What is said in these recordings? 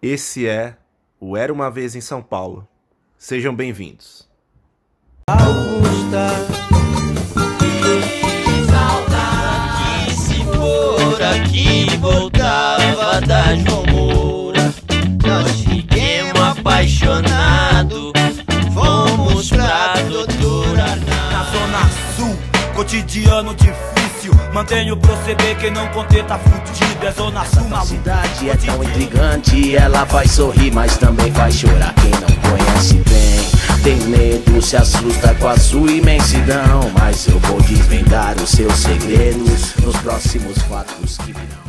Esse é o Era uma Vez em São Paulo. Sejam bem-vindos. Augusta, que saudade se for aqui voltava da João Moura. Nós fiquemos apaixonados, fomos pra doutora Na zona sul, cotidiano difícil. Mantenho o proceder, quem não conter tá fudido. É zona sul, A maluco. cidade é tão intrigante, ela faz sorrir, mas também faz chorar. Quem não conhece bem, tem medo, se assusta com a sua imensidão. Mas eu vou desvendar os seus segredos nos próximos fatos que virão.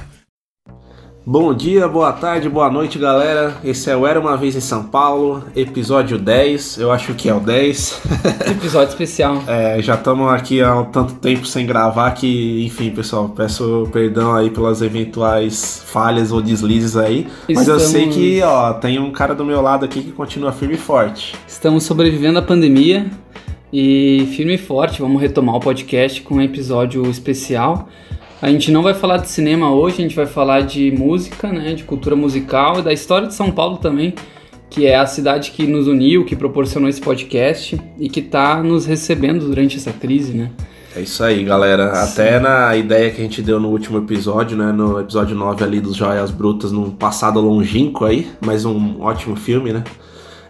Bom dia, boa tarde, boa noite, galera. Esse é o Era uma Vez em São Paulo, episódio 10. Eu acho que é o 10. Episódio especial. É, já estamos aqui há um tanto tempo sem gravar que, enfim, pessoal, peço perdão aí pelas eventuais falhas ou deslizes aí. Mas eu sei que, ó, tem um cara do meu lado aqui que continua firme e forte. Estamos sobrevivendo à pandemia e firme e forte, vamos retomar o podcast com um episódio especial. A gente não vai falar de cinema hoje, a gente vai falar de música, né, de cultura musical e da história de São Paulo também, que é a cidade que nos uniu, que proporcionou esse podcast e que está nos recebendo durante essa crise, né? É isso aí, galera. Até na ideia que a gente deu no último episódio, né? No episódio 9 ali dos Joias Brutas, num passado longínquo aí, mas um ótimo filme, né?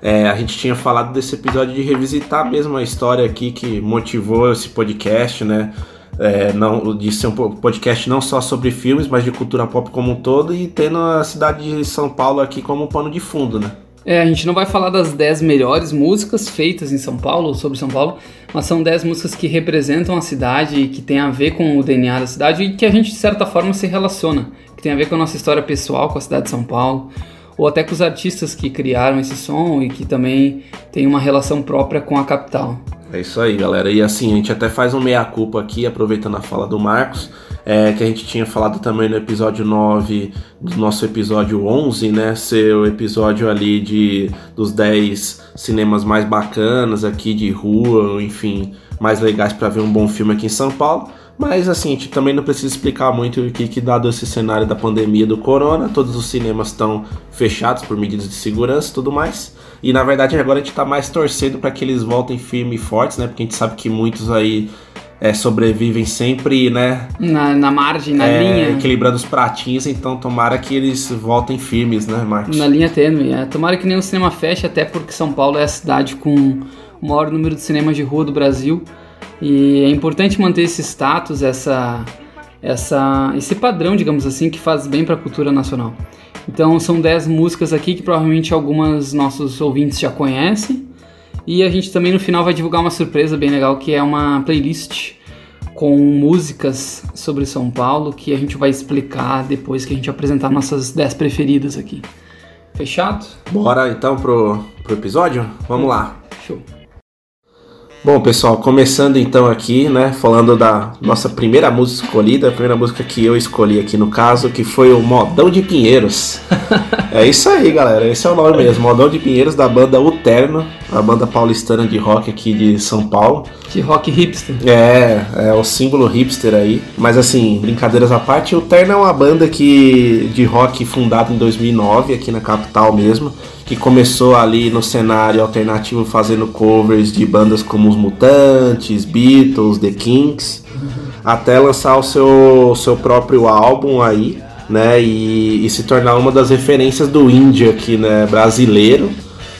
É, a gente tinha falado desse episódio de revisitar mesmo a história aqui que motivou esse podcast, né? É, não, de ser um po- podcast não só sobre filmes, mas de cultura pop como um todo e tendo a cidade de São Paulo aqui como pano de fundo, né? É, a gente não vai falar das 10 melhores músicas feitas em São Paulo, sobre São Paulo, mas são 10 músicas que representam a cidade, que tem a ver com o DNA da cidade e que a gente, de certa forma, se relaciona, que tem a ver com a nossa história pessoal com a cidade de São Paulo, ou até com os artistas que criaram esse som e que também tem uma relação própria com a capital. É isso aí, galera. E assim, a gente até faz um meia-culpa aqui, aproveitando a fala do Marcos, é, que a gente tinha falado também no episódio 9 do nosso episódio 11, né? Ser o episódio ali de, dos 10 cinemas mais bacanas aqui de rua, enfim, mais legais para ver um bom filme aqui em São Paulo. Mas assim, a gente também não precisa explicar muito o que, que dado esse cenário da pandemia do corona, todos os cinemas estão fechados por medidas de segurança e tudo mais. E na verdade agora a gente tá mais torcendo para que eles voltem firmes e fortes, né? Porque a gente sabe que muitos aí é, sobrevivem sempre, né? Na, na margem, na é, linha. Equilibrando os pratinhos, então tomara que eles voltem firmes, né, Marcos? Na linha tênue, é. Tomara que nenhum cinema feche, até porque São Paulo é a cidade com o maior número de cinemas de rua do Brasil. E é importante manter esse status, essa, essa, esse padrão, digamos assim, que faz bem para a cultura nacional. Então são 10 músicas aqui que provavelmente algumas nossos ouvintes já conhecem. E a gente também no final vai divulgar uma surpresa bem legal, que é uma playlist com músicas sobre São Paulo que a gente vai explicar depois que a gente apresentar nossas 10 preferidas aqui. Fechado? Bora então pro, pro episódio? Vamos lá. Show. Bom, pessoal, começando então aqui, né, falando da nossa primeira música escolhida, a primeira música que eu escolhi aqui no caso, que foi o Modão de Pinheiros. é isso aí, galera, esse é o nome mesmo, Modão de Pinheiros da banda Uterno, a banda paulistana de rock aqui de São Paulo. De rock hipster. É, é o símbolo hipster aí. Mas assim, brincadeiras à parte, o Terno é uma banda que, de rock fundada em 2009, aqui na capital mesmo, que começou ali no cenário alternativo fazendo covers de bandas como os Mutantes, Beatles, The Kinks, até lançar o seu, seu próprio álbum aí, né, e, e se tornar uma das referências do indie aqui, né, brasileiro,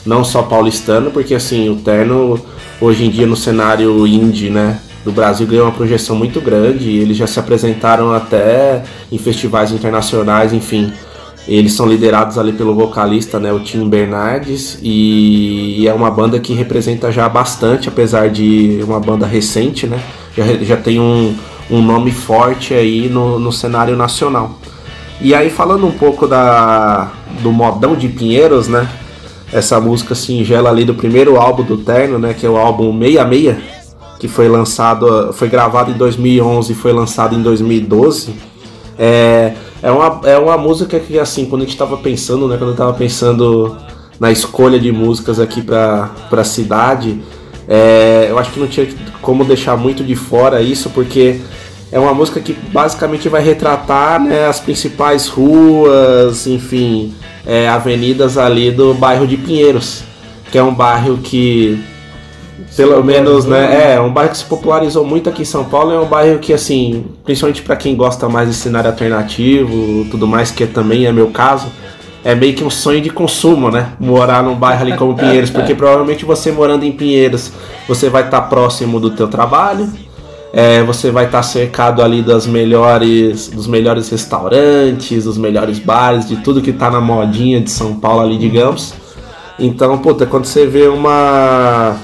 não só paulistano, porque assim, o Terno hoje em dia no cenário indie, né, do Brasil ganhou uma projeção muito grande, eles já se apresentaram até em festivais internacionais, enfim. Eles são liderados ali pelo vocalista, né, o Tim Bernardes, e, e é uma banda que representa já bastante, apesar de uma banda recente, né, já, já tem um, um nome forte aí no, no cenário nacional. E aí falando um pouco da, do modão de Pinheiros, né, essa música singela ali do primeiro álbum do Terno, né, que é o álbum 66, que foi lançado, foi gravado em 2011 e foi lançado em 2012. É, é, uma, é uma música que, assim, quando a gente tava pensando, né, quando eu tava pensando na escolha de músicas aqui pra, pra cidade, é, eu acho que não tinha como deixar muito de fora isso, porque é uma música que basicamente vai retratar né, as principais ruas, enfim, é, avenidas ali do bairro de Pinheiros, que é um bairro que pelo menos, né? É, um bairro que se popularizou muito aqui em São Paulo. É um bairro que, assim, principalmente para quem gosta mais de cenário alternativo, tudo mais, que também é meu caso, é meio que um sonho de consumo, né? Morar num bairro ali como Pinheiros, porque provavelmente você morando em Pinheiros, você vai estar tá próximo do teu trabalho, é, você vai estar tá cercado ali das melhores, dos melhores restaurantes, dos melhores bares, de tudo que tá na modinha de São Paulo ali, digamos. Então, puta, quando você vê uma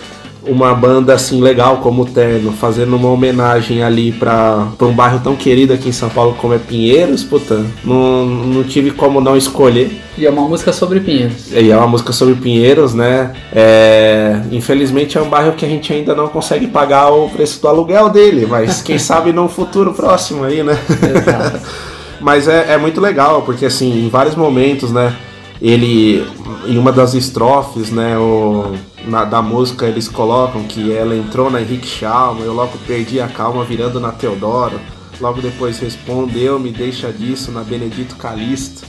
uma banda assim legal como o Terno, fazendo uma homenagem ali para um bairro tão querido aqui em São Paulo como é Pinheiros, puta, não, não tive como não escolher. E é uma música sobre Pinheiros. E é uma música sobre Pinheiros, né? É, infelizmente é um bairro que a gente ainda não consegue pagar o preço do aluguel dele, mas quem sabe num futuro próximo aí, né? Exato. mas é, é muito legal, porque assim, em vários momentos, né? Ele, em uma das estrofes, né? O, na, da música eles colocam que ela entrou na Henrique Schalma, eu logo perdi a calma virando na Teodoro. Logo depois respondeu, me deixa disso na Benedito Calixto.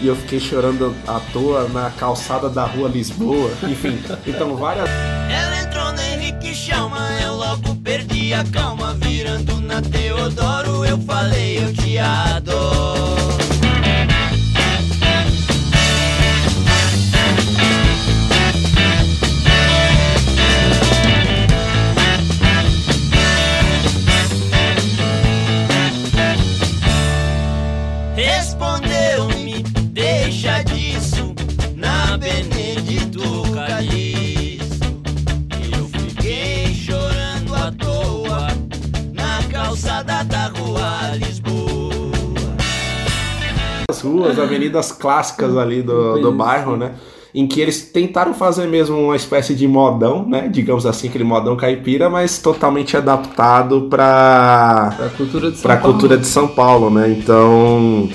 E eu fiquei chorando à toa na calçada da rua Lisboa. Enfim, então várias. Ela entrou na Henrique Schalma, eu logo perdi a calma. Virando na Teodoro, eu falei, eu te adoro. Ruas, avenidas clássicas ali do, do bairro, né? Em que eles tentaram fazer mesmo uma espécie de modão, né? Digamos assim, aquele modão caipira, mas totalmente adaptado para a cultura de São pra cultura de São Paulo, né? Então,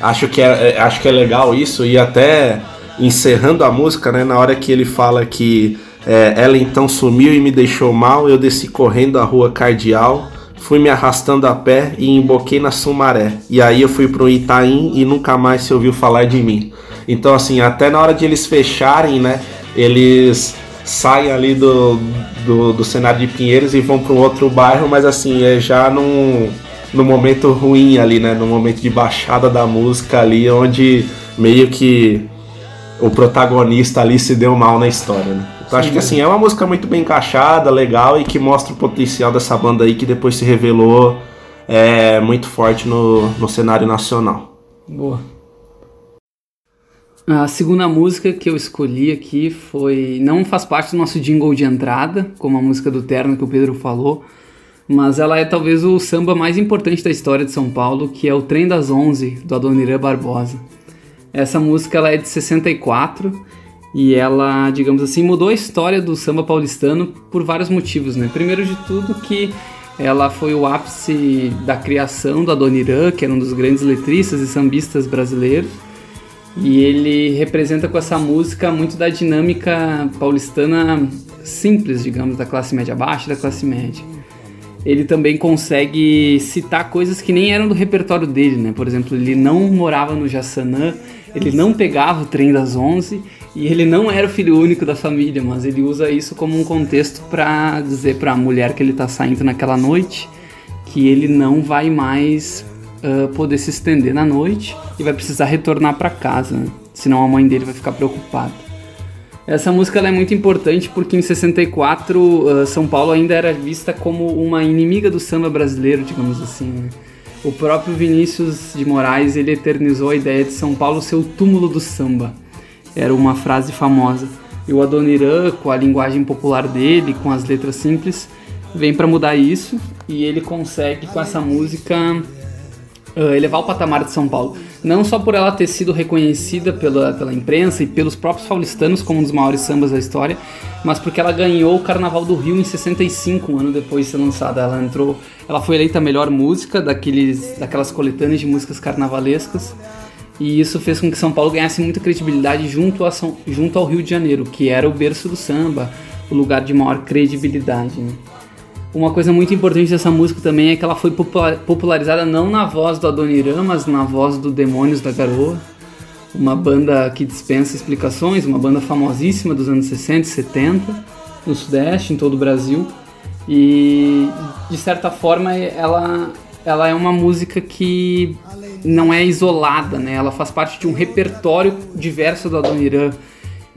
acho que é, é, acho que é legal isso e até encerrando a música, né? Na hora que ele fala que é, ela então sumiu e me deixou mal, eu desci correndo a rua Cardeal fui me arrastando a pé e emboquei na Sumaré. E aí eu fui pro Itaim e nunca mais se ouviu falar de mim. Então, assim, até na hora de eles fecharem, né? Eles saem ali do, do, do cenário de Pinheiros e vão para um outro bairro, mas assim, é já num, num momento ruim ali, né? No momento de baixada da música ali, onde meio que o protagonista ali se deu mal na história, né? Então acho que assim, é uma música muito bem encaixada, legal e que mostra o potencial dessa banda aí que depois se revelou é, muito forte no, no cenário nacional. Boa. A segunda música que eu escolhi aqui foi. Não faz parte do nosso jingle de entrada, como a música do Terno que o Pedro falou, mas ela é talvez o samba mais importante da história de São Paulo, que é o Trem das Onze, do Adoniran Barbosa. Essa música ela é de 64 e ela, digamos assim, mudou a história do samba paulistano por vários motivos, né? Primeiro de tudo que ela foi o ápice da criação do Adoniran, que era um dos grandes letristas e sambistas brasileiros. E ele representa com essa música muito da dinâmica paulistana simples, digamos, da classe média baixa da classe média. Ele também consegue citar coisas que nem eram do repertório dele, né? Por exemplo, ele não morava no Jaçanã, ele não pegava o trem das 11 e ele não era o filho único da família, mas ele usa isso como um contexto para dizer para a mulher que ele está saindo naquela noite que ele não vai mais uh, poder se estender na noite e vai precisar retornar para casa, né? senão a mãe dele vai ficar preocupada. Essa música é muito importante porque em 64 uh, São Paulo ainda era vista como uma inimiga do samba brasileiro, digamos assim. Né? O próprio Vinícius de Moraes ele eternizou a ideia de São Paulo ser o túmulo do samba era uma frase famosa. E o Adoniran, com a linguagem popular dele, com as letras simples, vem para mudar isso e ele consegue com essa música uh, elevar o patamar de São Paulo. Não só por ela ter sido reconhecida pela, pela imprensa e pelos próprios paulistanos como um dos maiores sambas da história, mas porque ela ganhou o Carnaval do Rio em 65, um ano depois de ser lançada. Ela entrou, ela foi eleita a melhor música daqueles, daquelas coletâneas de músicas carnavalescas. E isso fez com que São Paulo ganhasse muita credibilidade junto, a São, junto ao Rio de Janeiro, que era o berço do samba, o lugar de maior credibilidade. Né? Uma coisa muito importante dessa música também é que ela foi popula- popularizada não na voz do Adoniran, mas na voz do Demônios da Garoa, uma banda que dispensa explicações, uma banda famosíssima dos anos 60 e 70, no Sudeste, em todo o Brasil. E de certa forma ela, ela é uma música que não é isolada, né? Ela faz parte de um repertório diverso do Adoniran.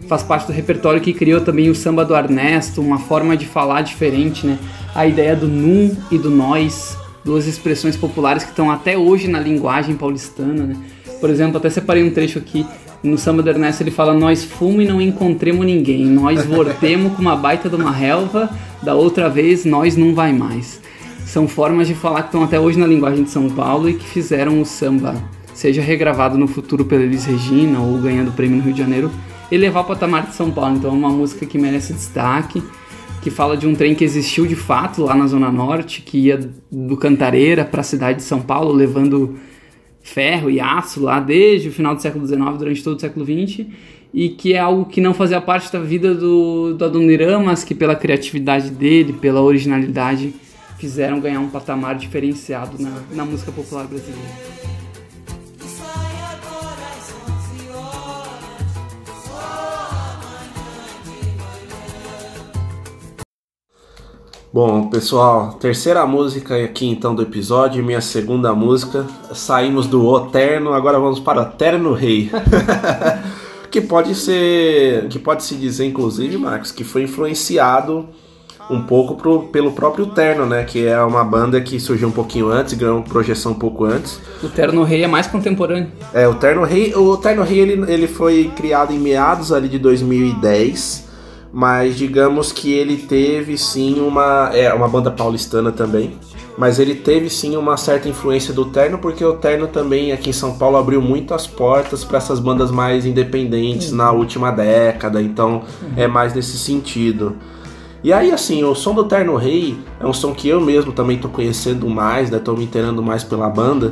Faz parte do repertório que criou também o samba do Ernesto, uma forma de falar diferente, né? A ideia do num e do nós, duas expressões populares que estão até hoje na linguagem paulistana, né? Por exemplo, até separei um trecho aqui no samba do Ernesto, ele fala: Nós fumo e não encontremos ninguém, nós voltemos com uma baita de uma relva, da outra vez nós não vai mais. São formas de falar que estão até hoje na linguagem de São Paulo e que fizeram o samba, seja regravado no futuro pela Elis Regina ou ganhando prêmio no Rio de Janeiro, elevar o patamar de São Paulo. Então é uma música que merece destaque, que fala de um trem que existiu de fato lá na Zona Norte, que ia do Cantareira para a cidade de São Paulo, levando ferro e aço lá desde o final do século XIX, durante todo o século XX, e que é algo que não fazia parte da vida do, do Adoniran, mas que pela criatividade dele, pela originalidade, fizeram ganhar um patamar diferenciado na, na música popular brasileira. Bom, pessoal, terceira música aqui então do episódio, minha segunda música. Saímos do O Terno, agora vamos para Terno Rei. que pode ser, que pode se dizer inclusive, Marcos, que foi influenciado um pouco pro, pelo próprio Terno, né? Que é uma banda que surgiu um pouquinho antes, ganhou projeção um pouco antes. O Terno Rei é mais contemporâneo. É, o Terno Rei, o Terno Rei ele, ele foi criado em meados ali de 2010, mas digamos que ele teve sim uma é uma banda paulistana também, mas ele teve sim uma certa influência do Terno porque o Terno também aqui em São Paulo abriu muito as portas para essas bandas mais independentes na última década, então é mais nesse sentido. E aí, assim, o som do Terno Rei é um som que eu mesmo também tô conhecendo mais, né? Tô me inteirando mais pela banda.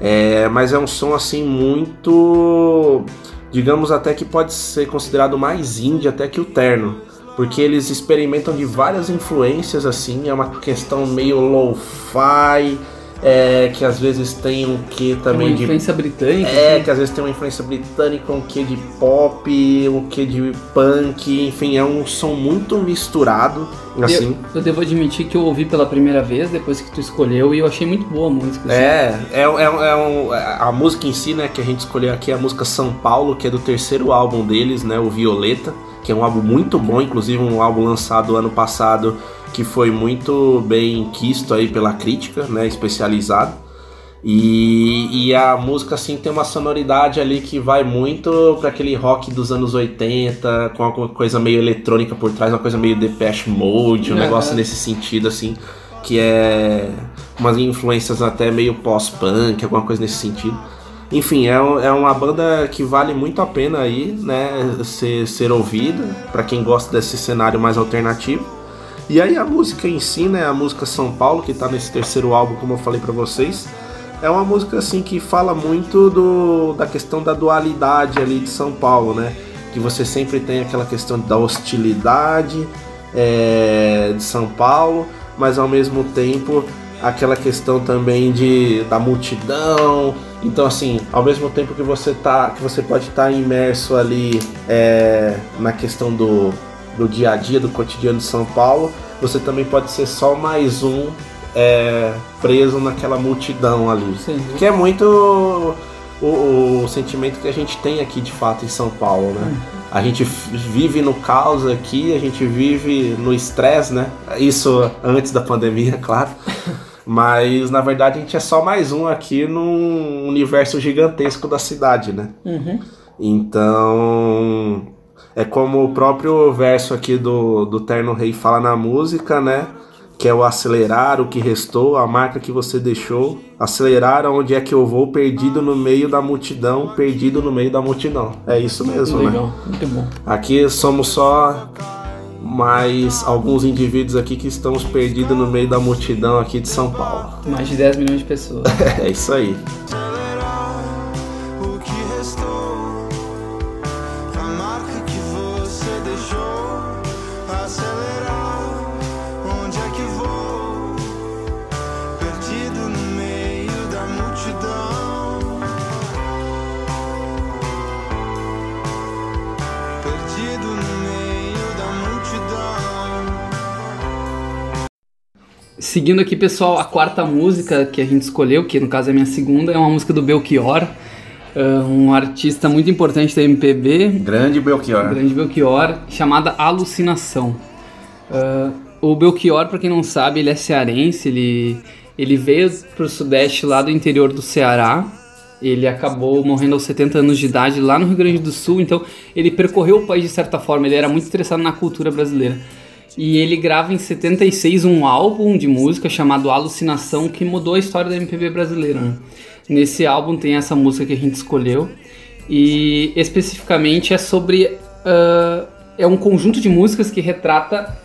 É, mas é um som, assim, muito. Digamos até que pode ser considerado mais indie até que o Terno. Porque eles experimentam de várias influências, assim. É uma questão meio lo-fi. É, que às vezes tem um que também uma de influência britânica. é, assim. que às vezes tem uma influência britânica, um quê de pop, um quê de punk, enfim, é um som muito misturado, assim. Eu, eu devo admitir que eu ouvi pela primeira vez, depois que tu escolheu, e eu achei muito boa a música. assim. É, é, é, é um, a música em si, né, que a gente escolheu aqui é a música São Paulo, que é do terceiro álbum deles, né, o Violeta, que é um álbum muito bom, inclusive um álbum lançado ano passado que foi muito bem quisto aí pela crítica, né, especializado. E, e a música assim tem uma sonoridade ali que vai muito para aquele rock dos anos 80, com alguma coisa meio eletrônica por trás, uma coisa meio Depeche Mode, um Aham. negócio nesse sentido assim, que é umas influências até meio pós-punk, alguma coisa nesse sentido. Enfim, é, é uma banda que vale muito a pena aí, né, ser, ser ouvida, para quem gosta desse cenário mais alternativo. E aí a música em si, né, a música São Paulo, que tá nesse terceiro álbum, como eu falei pra vocês, é uma música assim que fala muito do, da questão da dualidade ali de São Paulo, né? Que você sempre tem aquela questão da hostilidade é, de São Paulo, mas ao mesmo tempo aquela questão também de da multidão. Então assim, ao mesmo tempo que você tá, que você pode estar imerso ali é, na questão do, do dia a dia, do cotidiano de São Paulo, você também pode ser só mais um é, preso naquela multidão ali. Sim. Que é muito o, o sentimento que a gente tem aqui de fato em São Paulo, né? A gente vive no caos aqui, a gente vive no estresse, né? Isso antes da pandemia, claro. Mas na verdade a gente é só mais um aqui num universo gigantesco da cidade, né? Uhum. Então, é como o próprio verso aqui do, do Terno Rei fala na música, né? Que é o acelerar, o que restou, a marca que você deixou. Acelerar onde é que eu vou, perdido no meio da multidão, perdido no meio da multidão. É isso mesmo, né? Legal, muito bom. Aqui somos só mais alguns indivíduos aqui que estamos perdidos no meio da multidão aqui de São Paulo. Mais de 10 milhões de pessoas. É isso aí. Seguindo aqui, pessoal, a quarta música que a gente escolheu, que no caso é a minha segunda, é uma música do Belchior, ah, um artista muito importante da MPB, Grande Belchior. grande Belchior, chamada Alucinação. Ah, o Belchior, para quem não sabe, ele é cearense, ele, ele veio pro sudeste lá do interior do Ceará, ele acabou morrendo aos 70 anos de idade lá no Rio Grande do Sul, então ele percorreu o país de certa forma, ele era muito interessado na cultura brasileira. E ele grava em 76 um álbum de música chamado Alucinação, que mudou a história da MPB brasileira. né? Nesse álbum tem essa música que a gente escolheu, e especificamente é sobre. ah, é um conjunto de músicas que retrata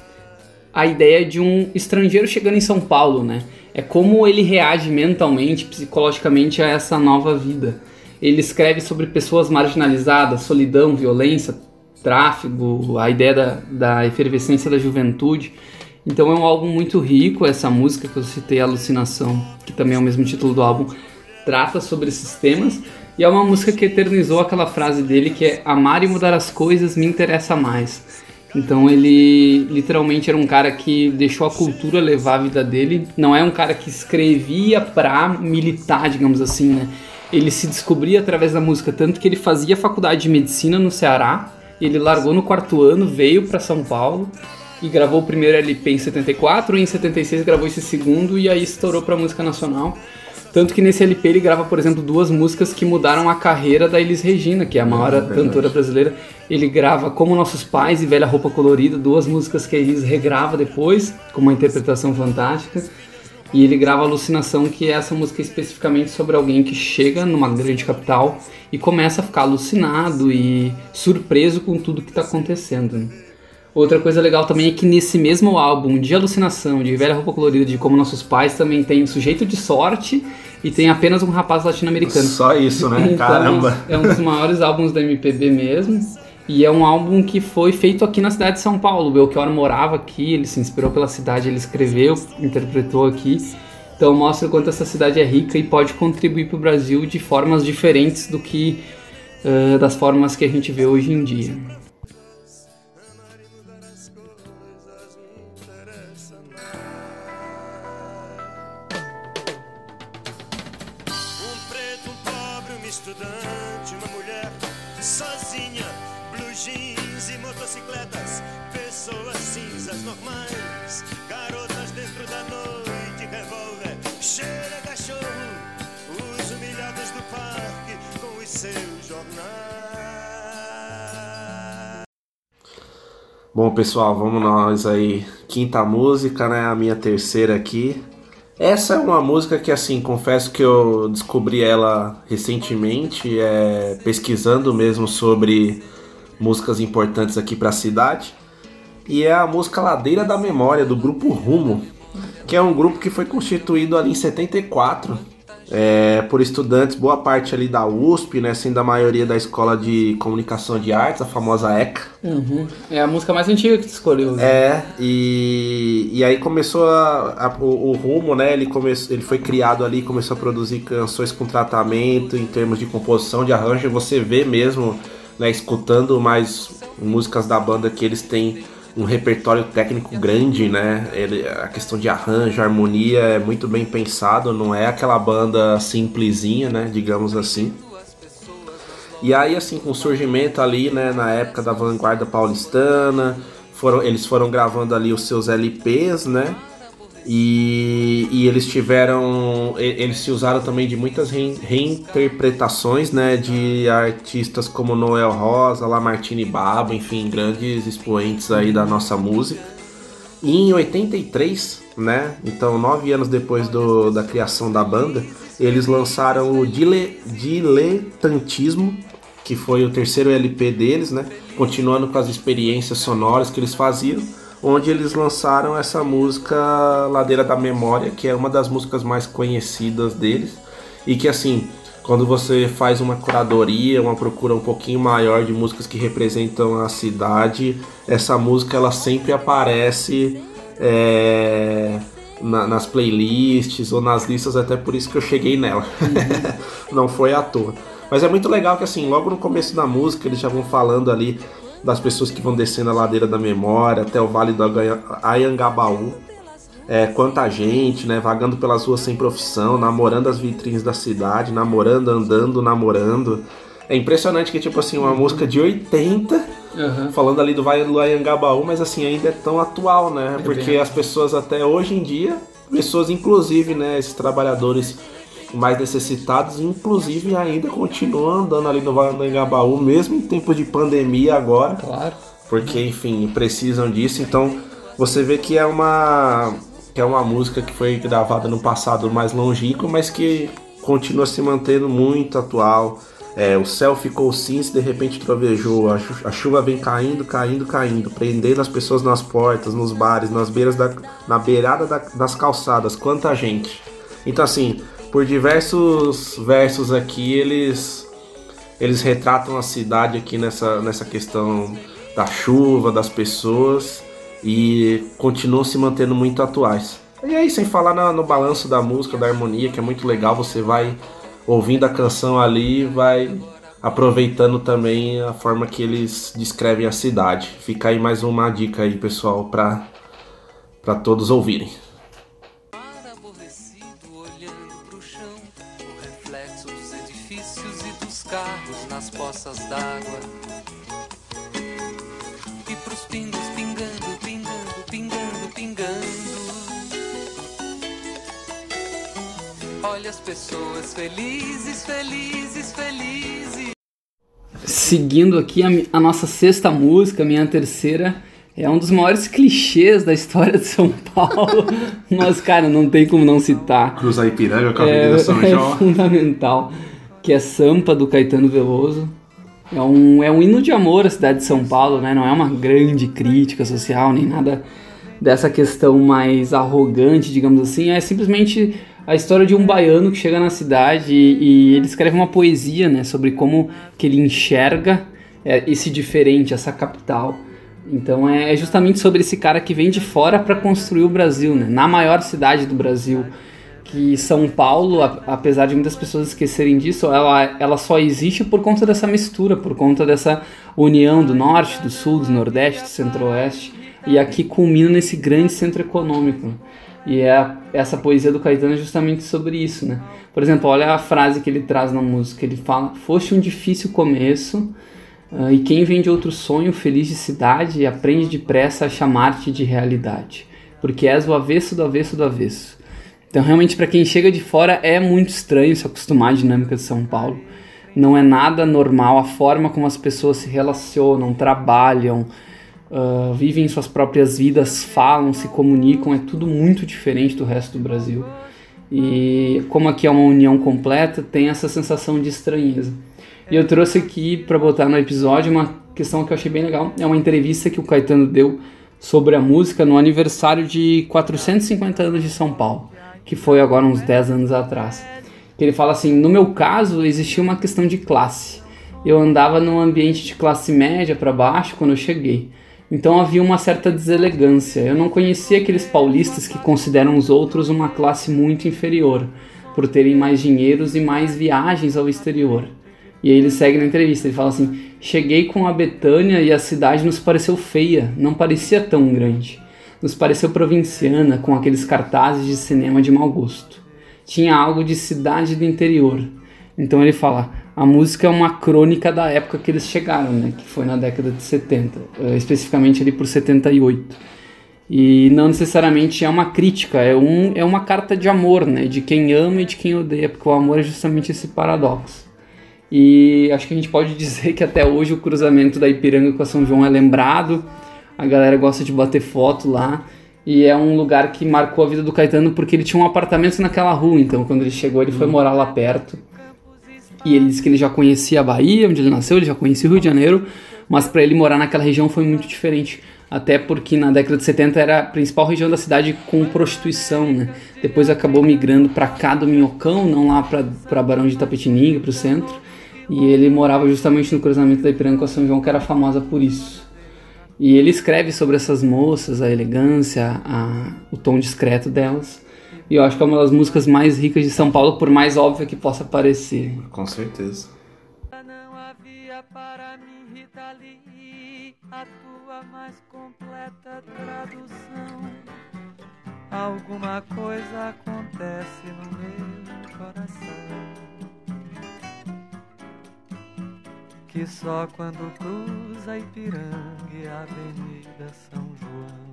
a ideia de um estrangeiro chegando em São Paulo, né? É como ele reage mentalmente, psicologicamente a essa nova vida. Ele escreve sobre pessoas marginalizadas, solidão, violência, tráfego, a ideia da, da efervescência da juventude. Então é um álbum muito rico, essa música que eu citei, Alucinação, que também é o mesmo título do álbum, trata sobre esses temas. E é uma música que eternizou aquela frase dele que é Amar e mudar as coisas me interessa mais. Então ele literalmente era um cara que deixou a cultura levar a vida dele. Não é um cara que escrevia pra militar, digamos assim, né? Ele se descobria através da música, tanto que ele fazia faculdade de medicina no Ceará. Ele largou no quarto ano, veio pra São Paulo e gravou o primeiro LP em 74, e em 76 gravou esse segundo e aí estourou pra música nacional. Tanto que nesse LP ele grava, por exemplo, duas músicas que mudaram a carreira da Elis Regina, que é a maior cantora brasileira. Ele grava Como Nossos Pais e Velha Roupa Colorida, duas músicas que a Elis regrava depois, com uma interpretação fantástica. E ele grava Alucinação, que é essa música especificamente sobre alguém que chega numa grande capital e começa a ficar alucinado e surpreso com tudo que está acontecendo. né? Outra coisa legal também é que nesse mesmo álbum de Alucinação, de Velha Roupa Colorida, de Como Nossos Pais, também tem Sujeito de Sorte e tem apenas um rapaz latino-americano. Só isso, né? Então, Caramba. É um dos maiores álbuns da MPB mesmo. E é um álbum que foi feito aqui na cidade de São Paulo. O Belchior morava aqui, ele se inspirou pela cidade, ele escreveu, interpretou aqui. Então mostra o quanto essa cidade é rica e pode contribuir para o Brasil de formas diferentes do que eh, das formas que a gente vê hoje em dia. Bom, pessoal, vamos nós aí. Quinta música, né? A minha terceira aqui. Essa é uma música que, assim, confesso que eu descobri ela recentemente, é, pesquisando mesmo sobre músicas importantes aqui pra cidade. E é a música Ladeira da Memória, do grupo Rumo, que é um grupo que foi constituído ali em 74 é, por estudantes, boa parte ali da USP, né, sendo a maioria da Escola de Comunicação de Artes, a famosa ECA. É a música mais antiga que tu escolheu. né? É, e, e aí começou a, a- o, o rumo, né? Ele, come, ele foi criado ali, começou a produzir canções com tratamento em termos de composição, de arranjo. Você vê mesmo, né, escutando mais músicas da banda que eles têm um repertório técnico grande, né? Ele, a questão de arranjo, harmonia é muito bem pensado, não é aquela banda simplesinha, né? Digamos assim. E aí, assim, com o surgimento ali, né, na época da vanguarda paulistana, foram, eles foram gravando ali os seus LPs, né? E, e eles tiveram. Eles se usaram também de muitas rein- reinterpretações, né? De artistas como Noel Rosa, Lamartine Babo, enfim, grandes expoentes aí da nossa música. E em 83, né? Então, nove anos depois do, da criação da banda, eles lançaram o Dile, Diletantismo, que foi o terceiro LP deles, né? Continuando com as experiências sonoras que eles faziam, onde eles lançaram essa música Ladeira da Memória, que é uma das músicas mais conhecidas deles, e que assim. Quando você faz uma curadoria, uma procura um pouquinho maior de músicas que representam a cidade, essa música ela sempre aparece é, na- nas playlists ou nas listas, até por isso que eu cheguei nela. Não foi à toa. Mas é muito legal que assim, logo no começo da música eles já vão falando ali das pessoas que vão descendo a ladeira da memória até o vale do Ayangabaú. é, quanta gente, né, vagando pelas ruas sem profissão, namorando as vitrines da cidade, namorando, andando, namorando. É impressionante que, tipo assim, uma música de 80 Aham. falando ali do Vai do Anhangabaú, mas assim, ainda é tão atual, né? Porque bem. as pessoas até hoje em dia, pessoas inclusive, né, esses trabalhadores mais necessitados, inclusive ainda continuam andando ali no Anhangabaú, mesmo em tempo de pandemia agora, Claro. porque enfim, precisam disso, então você vê que é uma que é uma música que foi gravada no passado mais longínquo, mas que continua se mantendo muito atual. É, o céu ficou cinza de repente trovejou. A, chu- a chuva vem caindo, caindo, caindo, prendendo as pessoas nas portas, nos bares, nas beiras da, na beirada da- das calçadas. Quanta gente! Então assim, por diversos versos aqui eles eles retratam a cidade aqui nessa, nessa questão da chuva, das pessoas e continuam se mantendo muito atuais. E aí, sem falar na- no balanço da música, da harmonia, que é muito legal, você vai ouvindo a canção ali vai aproveitando também a forma que eles descrevem a cidade. Fica aí mais uma dica aí, pessoal, para todos ouvirem. As pessoas felizes, felizes, felizes. Seguindo aqui a, a nossa sexta música, minha terceira, é um dos maiores clichês da história de São Paulo. Mas, cara, não tem como não citar. Cruzar Ipiranga com a É, Avenida São é João. fundamental. Que é Sampa, do Caetano Veloso. É um, é um hino de amor à cidade de São Paulo, né? Não é uma grande crítica social, nem nada dessa questão mais arrogante, digamos assim. É simplesmente a história de um baiano que chega na cidade e, e ele escreve uma poesia, né? Sobre como que ele enxerga é, esse diferente, essa capital. Então é justamente sobre esse cara que vem de fora para construir o Brasil, né? Na maior cidade do Brasil que São Paulo, a- apesar de muitas pessoas esquecerem disso, ela, ela só existe por conta dessa mistura, por conta dessa união do norte, do sul, do nordeste, do centro-oeste, e aqui culmina nesse grande centro econômico. E é, essa poesia do Caetano é justamente sobre isso, né? Por exemplo, olha a frase que ele traz na música, ele fala, foste um difícil começo, ah, e quem vem de outro sonho feliz de cidade aprende depressa a chamar-te de realidade, porque és o avesso do avesso do avesso. Então, realmente, para quem chega de fora, é muito estranho se acostumar à dinâmica de São Paulo. Não é nada normal a forma como as pessoas se relacionam, trabalham, ah, vivem suas próprias vidas, falam, se comunicam. É tudo muito diferente do resto do Brasil. E como aqui é uma união completa, tem essa sensação de estranheza. E eu trouxe aqui para botar no episódio uma questão que eu achei bem legal. É uma entrevista que o Caetano deu sobre a música no aniversário de 450 anos de São Paulo, que foi agora uns 10 anos atrás. Ele fala assim: no meu caso, existia uma questão de classe. Eu andava num ambiente de classe média para baixo quando eu cheguei. Então havia uma certa deselegância. Eu não conhecia aqueles paulistas que consideram os outros uma classe muito inferior, por terem mais dinheiros e mais viagens ao exterior. E aí ele segue na entrevista, ele fala assim: "Cheguei com a Betânia e a cidade nos pareceu feia, não parecia tão grande. Nos pareceu provinciana, com aqueles cartazes de cinema de mau gosto. Tinha algo de cidade do interior. Então ele fala: a música é uma crônica da época que eles chegaram, né? Que foi na década de 70, eh, especificamente ali por 78. E não necessariamente é uma crítica, é, um, é uma carta de amor, né? De quem ama e de quem odeia, porque o amor é justamente esse paradoxo. E acho que a gente pode dizer que até hoje o cruzamento da Ipiranga com a São João é lembrado. A galera gosta de bater foto lá. E é um lugar que marcou a vida do Caetano porque ele tinha um apartamento naquela rua. Então, quando ele chegou, ele foi morar lá perto. E ele disse que ele já conhecia a Bahia, onde ele nasceu, ele já conhecia o Rio de Janeiro. Mas para ele morar naquela região foi muito diferente. Até porque na década de 70 era a principal região da cidade com prostituição, né? Depois acabou migrando para cá do Minhocão, não lá para Barão de Tapetininga, para o centro. E ele morava justamente no cruzamento da Ipiranga com a São João, que era famosa por isso. E ele escreve sobre essas moças, a elegância, a, o tom discreto delas. E eu acho que é uma das músicas mais ricas de São Paulo, por mais óbvia que possa parecer. Com certeza. Não havia para mim, Rita Lee, a tua mais completa tradução. Alguma coisa acontece no meu coração. Que só quando cruza Ipiranga e a Avenida São João.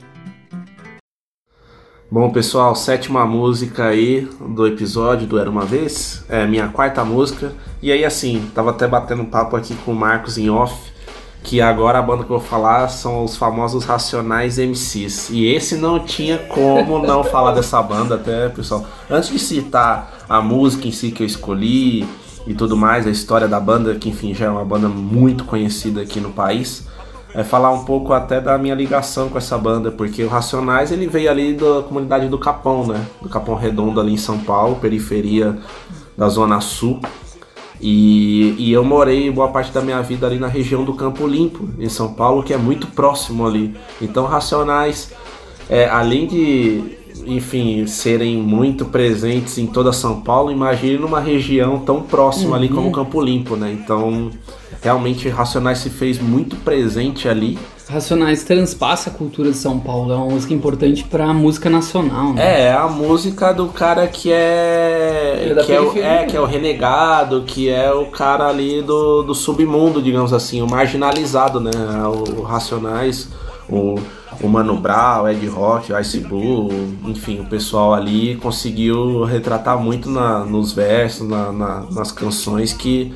Bom, pessoal, sétima música aí do episódio do Era Uma Vez. É minha quarta música. E aí, assim, tava até batendo papo aqui com o Marcos em off. Que agora a banda que eu vou falar são os famosos Racionais MCs. E esse não tinha como não falar dessa banda, até, pessoal. Antes de citar a música em si que eu escolhi e tudo mais, a história da banda, que enfim já é uma banda muito conhecida aqui no país é falar um pouco até da minha ligação com essa banda, porque o Racionais ele veio ali da comunidade do Capão, né? Do Capão Redondo ali em São Paulo, periferia da Zona Sul. E, e eu morei boa parte da minha vida ali na região do Campo Limpo, em São Paulo, que é muito próximo ali. Então, Racionais, é, além de, enfim, serem muito presentes em toda São Paulo, imagine numa região tão próxima ali como Campo Limpo, né? Então, realmente, Racionais se fez muito presente ali. Racionais transpassa a cultura de São Paulo, é uma música importante pra música nacional, né? É, é a música do cara que é. É que, é, o, é, que é o renegado, que é o cara ali do, do submundo, digamos assim, o marginalizado, né? O, o Racionais, o, o Mano Brown, o Ed Rock, o Ice Blue, enfim, o pessoal ali conseguiu retratar muito na, nos versos, na, na- nas canções que.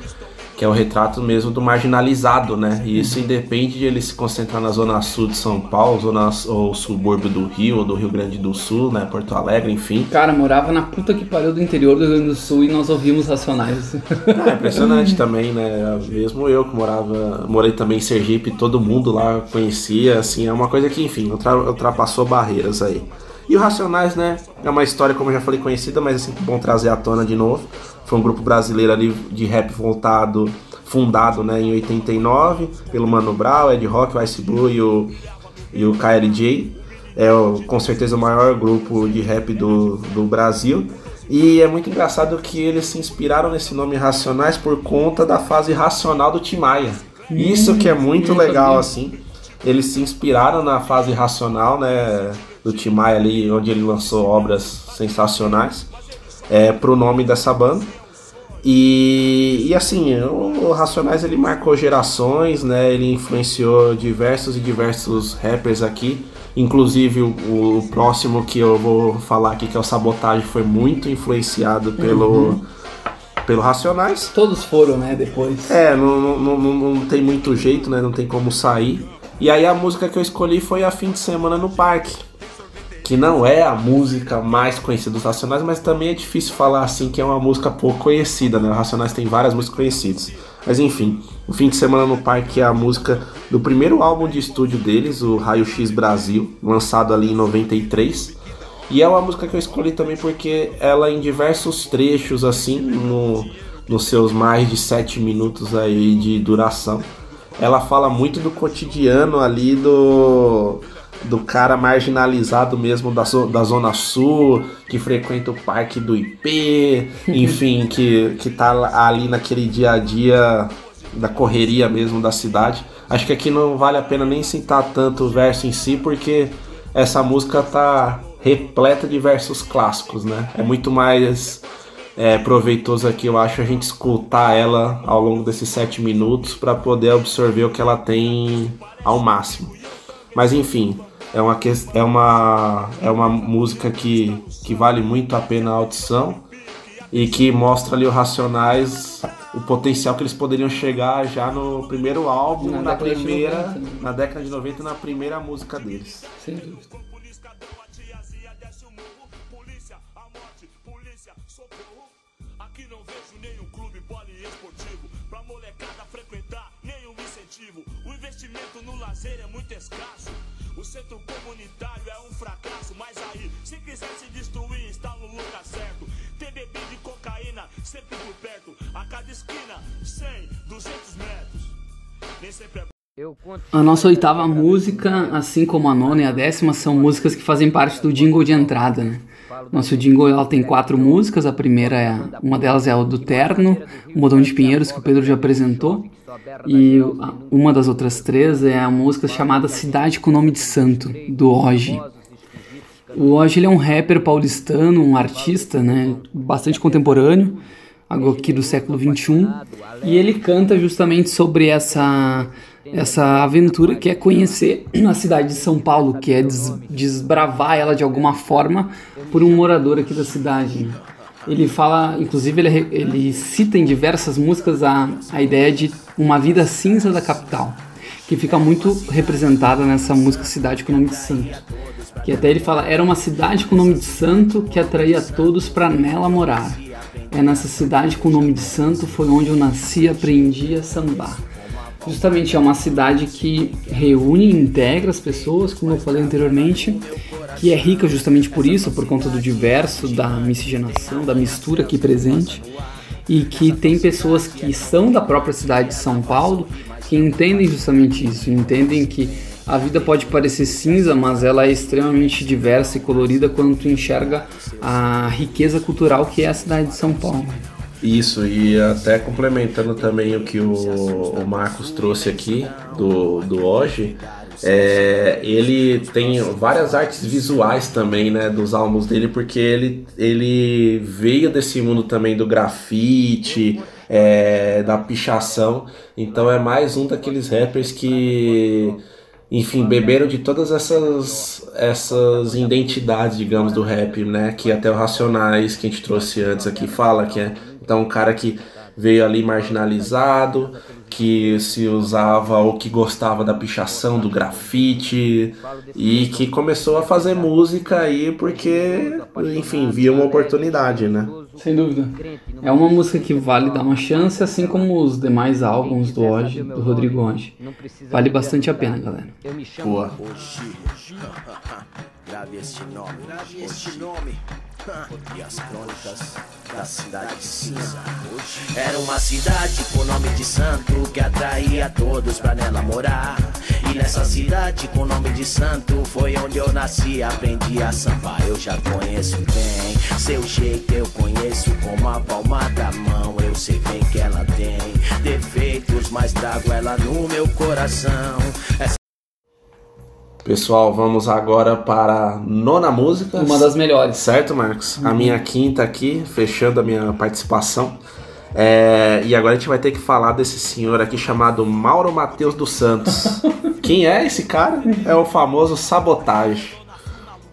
Que é o retrato mesmo do marginalizado, né? E isso independe de ele se concentrar na zona sul de São Paulo, zona ou subúrbio do Rio, ou do Rio Grande do Sul, né? Porto Alegre, enfim. Cara, morava na puta que pariu do interior do Rio Grande do Sul e nós ouvimos Racionais. É impressionante também, né? Mesmo eu que morava, morei também em Sergipe, todo mundo lá conhecia, assim, é uma coisa que, enfim, ultra- ultrapassou barreiras aí. E o Racionais, né? É uma história, como eu já falei, conhecida, mas é sempre bom trazer à tona de novo. Foi um grupo brasileiro ali de rap voltado, fundado né, em 89 pelo Mano Brown, Ed Rock, o Ice Blue e o, e o KLJ. É o- com certeza o maior grupo de rap do, do Brasil. E é muito engraçado que eles se inspiraram nesse nome Racionais por conta da fase racional do Tim Maia. Isso que é muito não legal, assim. Eles se inspiraram na fase racional, né, do Tim Maia ali, onde ele lançou obras sensacionais, é, pro nome dessa banda. E, e assim, o Racionais ele marcou gerações, né? Ele influenciou diversos e diversos rappers aqui. Inclusive o, o próximo que eu vou falar aqui, que é o Sabotagem, foi muito influenciado pelo, pelo Racionais. Todos foram, né, depois. É, não, não, não, não- não tem muito jeito, né? Não tem como sair. E aí a música que eu escolhi foi a Fim de Semana no Parque. Que não é a música mais conhecida dos Racionais, mas também é difícil falar assim que é uma música pouco conhecida, né? Os Racionais tem várias músicas conhecidas. Mas enfim, o Fim de Semana no Parque é a música do primeiro álbum de estúdio deles, o Raio X Brasil, lançado ali em 93. E é uma música que eu escolhi também porque ela em diversos trechos, assim, no, nos seus mais de sete minutos aí de duração, ela fala muito do cotidiano ali do, do cara marginalizado mesmo da, da Zona Sul, que frequenta o parque do IP, enfim, que, que tá ali naquele dia a dia da correria mesmo da cidade. Acho que aqui não vale a pena nem citar tanto o verso em si, porque essa música tá repleta de versos clássicos, né? É muito mais é, proveitoso aqui, eu acho, a gente escutar ela ao longo desses sete minutos para poder absorver o que ela tem ao máximo. Mas enfim, é uma, é uma, é uma música que, que vale muito a pena a audição e que mostra ali o Racionais, o potencial que eles poderiam chegar já no primeiro álbum, Na na, década de primeira, 90, né? na década de 90, na primeira música deles. Sem dúvida. Polícia, a morte, polícia, socorro. Aqui não vejo nenhum clube poliesportivo pra molecada frequentar, nenhum incentivo. O investimento no lazer é muito escasso. O centro comunitário é um fracasso. Mas aí, se quiser se destruir, está no lugar certo. Tem bebida e cocaína sempre por perto. A cada esquina, 100, 200 metros. Nem sempre é A nossa oitava música, assim como a nona e a décima, são músicas que fazem parte do jingle de entrada, né? Nosso jingle ela tem quatro músicas. A primeira é uma delas é o do Terno, o Modão de Pinheiros que o Pedro já apresentou, e uma das outras três é a música chamada Cidade com Nome de Santo do Oji. O Oji ele é um rapper paulistano, um artista, né, bastante contemporâneo, aqui do século 21, e ele canta justamente sobre essa essa aventura que é conhecer a cidade de São Paulo, que é des desbravar ela de alguma forma por um morador aqui da cidade. Ele fala, inclusive ele, ele cita em diversas músicas a, a ideia de uma vida cinza da capital, que fica muito representada nessa música Cidade com o nome de Santo. Que até ele fala, era uma cidade com o nome de santo que atraía todos para nela morar. É nessa cidade com o nome de santo foi onde eu nasci e aprendi a sambar. Justamente é uma cidade que reúne e integra as pessoas, como eu falei anteriormente, que é rica justamente por isso, por conta do diverso, da miscigenação, da mistura aqui presente, e que tem pessoas que são da própria cidade de São Paulo que entendem justamente isso, entendem que a vida pode parecer cinza, mas ela é extremamente diversa e colorida quando tu enxerga a riqueza cultural que é a cidade de São Paulo. Isso, e até complementando também o que o, o Marcos trouxe aqui do, do Oji, é, ele tem várias artes visuais também, né, dos álbuns dele, porque ele, ele veio desse mundo também do grafite, é, da pichação, então é mais um daqueles rappers que enfim, beberam de todas essas, essas identidades, digamos, do rap, né? Que até o Racionais, que a gente trouxe antes aqui, fala que é então um cara que veio ali marginalizado, que se usava ou que gostava da pichação, do grafite e que começou a fazer música aí porque, enfim, via uma oportunidade, né? Sem dúvida. É uma música que vale dar uma chance, assim como os demais álbuns do hoje, do Rodrigo hoje. Vale bastante a pena, galera. Boa. Grave este nome, este nome. E as crônicas da cidade cinza. Era uma cidade com nome de santo que atraía todos pra nela morar. E nessa cidade com nome de santo foi onde eu nasci, aprendi a sambar. Eu já conheço bem, seu jeito eu conheço como a palma da mão. Eu sei bem que ela tem defeitos, mas trago ela no meu coração. Pessoal, vamos agora para a nona música. Uma das melhores. Certo, Marcos? A minha quinta aqui, fechando a minha participação. É, e agora a gente vai ter que falar desse senhor aqui chamado Mauro Matheus dos Santos. Quem é esse cara? É o famoso Sabotage.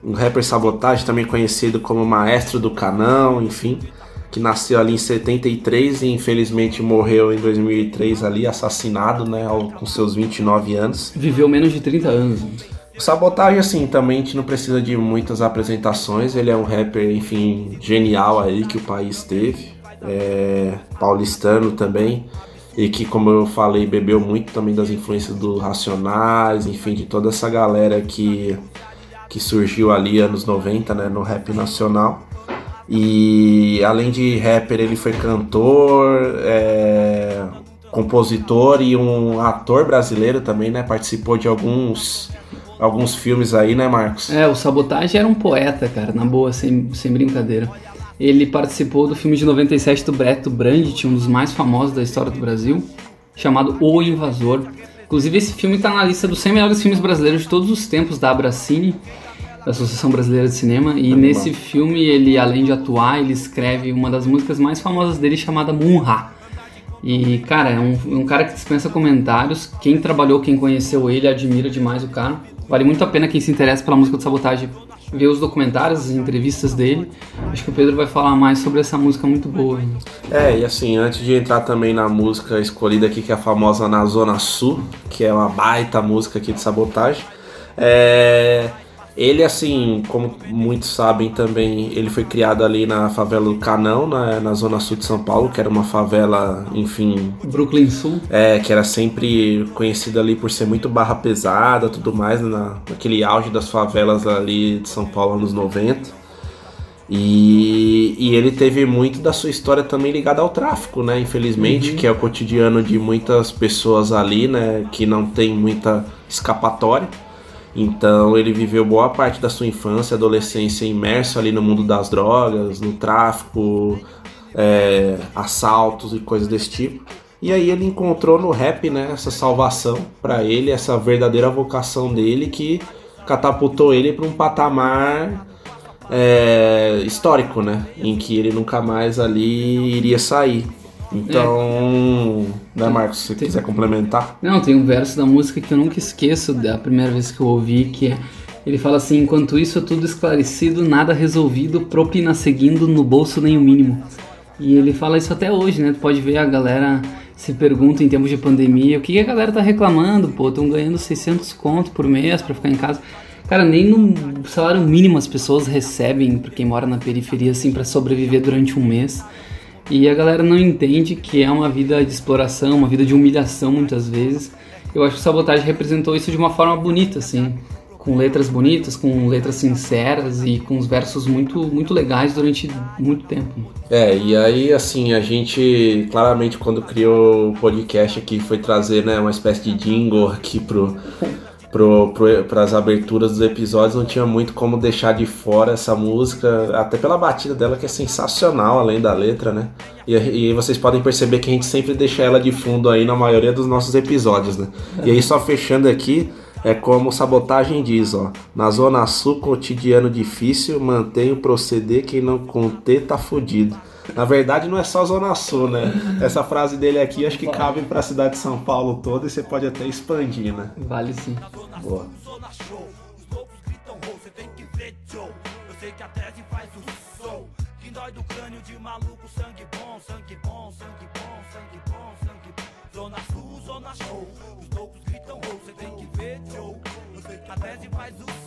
Um rapper Sabotage, também conhecido como Maestro do Canão, enfim. Que nasceu ali em 73 e infelizmente morreu em 2003 ali, assassinado, né, com seus 29 anos. Viveu menos de 30 anos. Sabotagem, assim, também a gente não precisa de muitas apresentações. Ele é um rapper, enfim, genial aí que o país teve. É, paulistano também. E que, como eu falei, bebeu muito também das influências do Racionais, enfim, de toda essa galera que, que surgiu ali anos 90, né, no rap nacional. E além de rapper, ele foi cantor, é, compositor e um ator brasileiro também, né? Participou de alguns, alguns filmes aí, né, Marcos? É, o Sabotage era um poeta, cara, na boa, sem, sem brincadeira. Ele participou do filme de 97 do Breto Brandt, um dos mais famosos da história do Brasil, chamado O Invasor. Inclusive, esse filme está na lista dos 100 melhores filmes brasileiros de todos os tempos da Abracine, da Associação Brasileira de Cinema. E nesse filme, ele, além de atuar, ele escreve uma das músicas mais famosas dele, chamada Munha. E, cara, é um, um cara que dispensa comentários. Quem trabalhou, quem conheceu ele, admira demais o cara. Vale muito a pena quem se interessa pela música de sabotagem ver os documentários, as entrevistas dele. Acho que o Pedro vai falar mais sobre essa música muito boa. hein? É, e assim, antes de entrar também na música escolhida aqui, que é a famosa Na Zona Sul, que é uma baita música aqui de sabotagem, é, ele, assim, como muitos sabem também, ele foi criado ali na favela do Canão, na, na Zona Sul de São Paulo, que era uma favela, enfim, Brooklyn Sul. é, que era sempre conhecida ali por ser muito barra pesada tudo mais, né, na, naquele auge das favelas ali de São Paulo anos 90. E, e ele teve muito da sua história também ligada ao tráfico, né? Infelizmente, que é o cotidiano de muitas pessoas ali, né? Que não tem muita escapatória. Então ele viveu boa parte da sua infância, adolescência imerso ali no mundo das drogas, no tráfico, é, assaltos e coisas desse tipo. E aí ele encontrou no rap, né, essa salvação para ele, essa verdadeira vocação dele que catapultou ele para um patamar é, histórico, né? Em que ele nunca mais ali iria sair. Então, né, Marcos, se você quiser complementar. Não, tem um verso da música que eu nunca esqueço da primeira vez que eu ouvi, que é, ele fala assim, enquanto isso tudo esclarecido, nada resolvido, propina seguindo, no bolso nem o mínimo. E ele fala isso até hoje, né? Tu pode ver a galera se pergunta em tempos de pandemia, o que, a galera tá reclamando? Pô, estão ganhando 600 conto por mês pra ficar em casa. Cara, nem no salário mínimo as pessoas recebem, pra quem mora na periferia, assim, para sobreviver durante um mês. E a galera não entende que é uma vida de exploração, uma vida de humilhação muitas vezes. Eu acho que o Sabotagem representou isso de uma forma bonita, assim, com letras bonitas, com letras sinceras e com os versos muito, muito legais durante muito tempo. É, e aí assim, a gente claramente quando criou o podcast aqui foi trazer né, uma espécie de jingle aqui pro, pro, pras aberturas dos episódios, não tinha muito como deixar de fora essa música, até pela batida dela que é sensacional, além da letra, né? E, e vocês podem perceber que a gente sempre deixa ela de fundo aí na maioria dos nossos episódios, né? E aí só fechando aqui, é como sabotagem diz, ó. Na Zona Sul, cotidiano difícil, mantém o proceder, quem não conter tá fudido. Na verdade, não é só Zona Sul, né? Essa frase dele aqui acho que cabe pra cidade de São Paulo toda e você pode até expandir, né? Vale sim. Boa. Zona Show, os loucos gritam rou, você tem que ver Joe. Eu sei que a tese faz o som. Que dói do crânio de maluco, sangue bom, sangue bom, sangue bom, sangue bom, sangue bom. Zona Sul, Zona Show, os loucos gritam rou, você tem que ver Joe. Eu sei que a tese faz o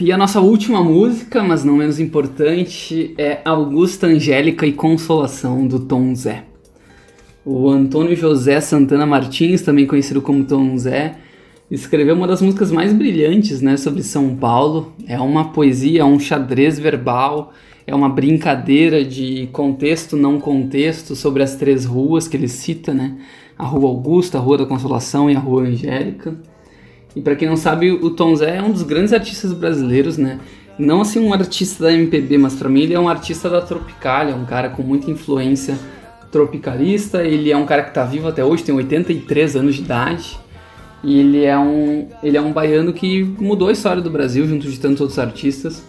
E a nossa última música, mas não menos importante, é Augusta Angélica e Consolação, do Tom Zé. O Antônio José Santana Martins, também conhecido como Tom Zé, escreveu uma das músicas mais brilhantes né, sobre São Paulo. É uma poesia, é um xadrez verbal, é uma brincadeira de contexto, não contexto, sobre as três ruas que ele cita, né? A Rua Augusta, a Rua da Consolação e a Rua Angélica. E pra quem não sabe, o Tom Zé é um dos grandes artistas brasileiros, né? Não assim um artista da MPB, mas pra mim ele é um artista da Tropicália, um cara com muita influência tropicalista. Ele é um cara que tá vivo até hoje, tem 83 anos de idade. E ele é um, ele é um baiano que mudou a história do Brasil junto de tantos outros artistas.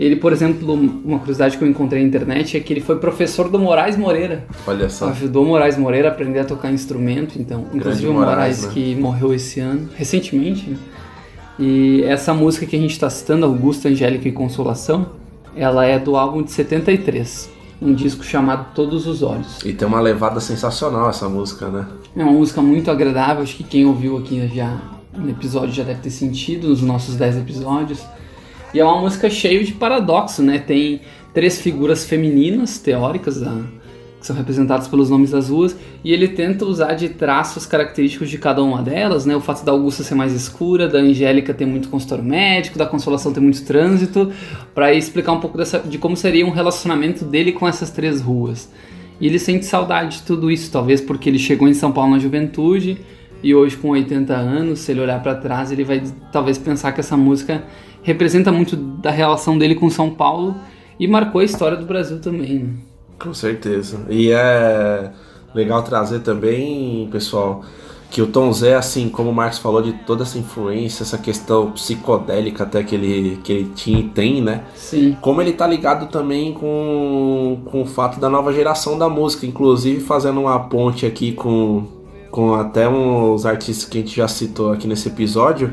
Ele, por exemplo, uma curiosidade que eu encontrei na internet é que ele foi professor do Moraes Moreira. Olha só. Ajudou o Moraes Moreira a aprender a tocar instrumento, então, inclusive o Moraes, Moraes, né? que morreu esse ano, recentemente. né? E essa música que a gente está citando, Augusta, Angélica e Consolação, ela é do álbum de 73, um disco chamado Todos os Olhos. E tem uma levada sensacional essa música, né? É uma música muito agradável, acho que quem ouviu aqui já no episódio já deve ter sentido, nos nossos 10 episódios. E é uma música cheia de paradoxo, né? Tem três figuras femininas teóricas, ah, que são representadas pelos nomes das ruas, e ele tenta usar de traços característicos de cada uma delas, né? O fato da Augusta ser mais escura, da Angélica ter muito consultório médico, da Consolação ter muito trânsito, para explicar um pouco dessa, de como seria um relacionamento dele com essas três ruas. E ele sente saudade de tudo isso, talvez porque ele chegou em São Paulo na juventude e hoje com 80 anos, se ele olhar para trás, ele vai talvez pensar que essa música representa muito da relação dele com São Paulo e marcou a história do Brasil também. Né? Com certeza. E é legal trazer também, pessoal, que o Tom Zé, assim como o Marcos falou, de toda essa influência, essa questão psicodélica até que ele, que ele tinha e tem, né? Sim. Como ele tá ligado também com, com o fato da nova geração da música, inclusive fazendo uma ponte aqui com, com até uns artistas que a gente já citou aqui nesse episódio.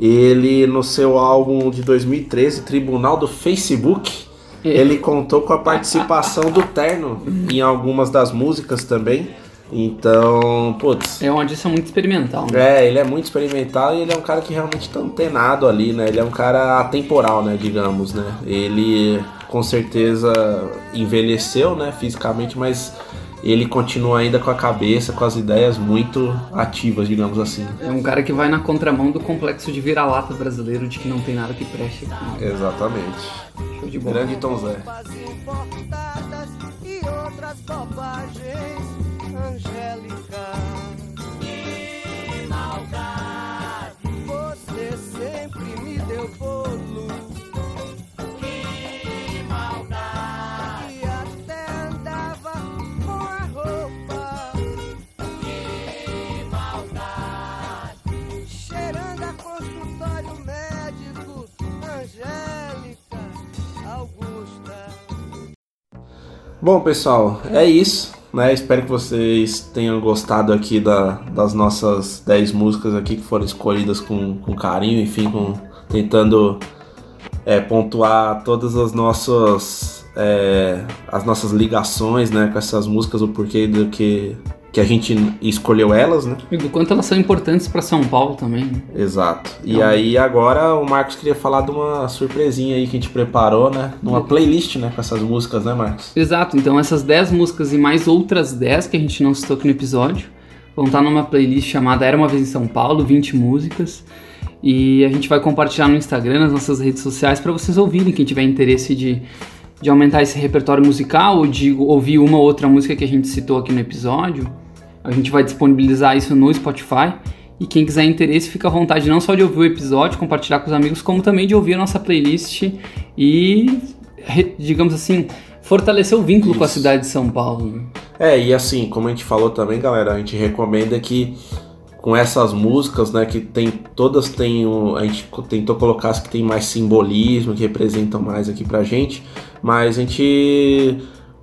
Ele, no seu álbum de 2013, Tribunal do Facebook, ele contou com a participação do Terno em algumas das músicas também. Então, putz. É uma edição muito experimental. Né? É, ele é muito experimental e ele é um cara que realmente tá antenado ali, né? Ele é um cara atemporal, né, digamos, né? Ele com certeza envelheceu, né, fisicamente, mas ele continua ainda com a cabeça, com as ideias muito ativas, digamos assim. É um cara que vai na contramão do complexo de vira-lata brasileiro de que não tem nada que preste aqui. Exatamente. Show de bola. Grande Tom Zé. e outras bobagens. Bom, pessoal, é isso. Né? Espero que vocês tenham gostado aqui da, das nossas 10 músicas aqui que foram escolhidas com, com carinho, enfim, com, tentando é, pontuar todas as nossas é, as nossas ligações né, com essas músicas, o porquê do que, que a gente escolheu elas, né? E do quanto elas são importantes para São Paulo também. Né? Exato. E aí agora o Marcos queria falar de uma surpresinha aí que a gente preparou, né? Numa playlist, né? Com essas músicas, né, Marcos? Exato, então essas 10 músicas e mais outras 10 que a gente não citou aqui no episódio vão estar numa playlist chamada Era Uma Vez em São Paulo, 20 músicas. E a gente vai compartilhar no Instagram, nas nossas redes sociais, para vocês ouvirem, quem tiver interesse de, de aumentar esse repertório musical ou de ouvir uma ou outra música que a gente citou aqui no episódio. A gente vai disponibilizar isso no Spotify. E quem quiser interesse, fica à vontade não só de ouvir o episódio, compartilhar com os amigos, como também de ouvir a nossa playlist e, digamos assim, fortalecer o vínculo com a Isso. cidade de São Paulo. né? É, e assim, como a gente falou também, galera, a gente recomenda que com essas músicas, né, que tem todas têm um, a gente tentou colocar as que tem mais simbolismo, que representam mais aqui pra gente, mas a gente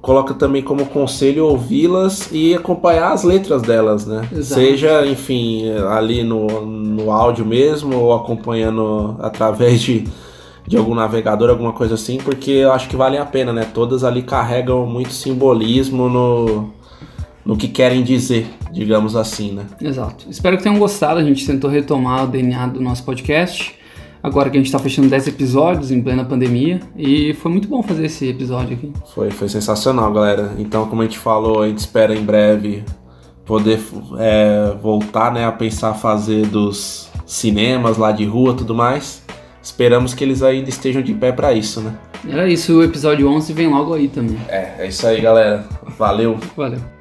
coloca também como conselho ouvi-las e acompanhar as letras delas, né? Exato. Seja, enfim, ali no, no áudio mesmo ou acompanhando através de de algum navegador, alguma coisa assim, porque eu acho que vale a pena, né? Todas ali carregam muito simbolismo no, no que querem dizer, digamos assim, né? Exato. Espero que tenham gostado. A gente tentou retomar o DNA do nosso podcast. Agora que a gente está fechando 10 episódios em plena pandemia. E foi muito bom fazer esse episódio aqui. Foi, foi sensacional, galera. Então, como a gente falou, a gente espera em breve poder é, voltar né, a pensar fazer dos cinemas lá de rua e tudo mais. Esperamos que eles ainda estejam de pé para isso, né? Era isso, o episódio 11 vem logo aí também. É, é isso aí, galera. Valeu. Valeu.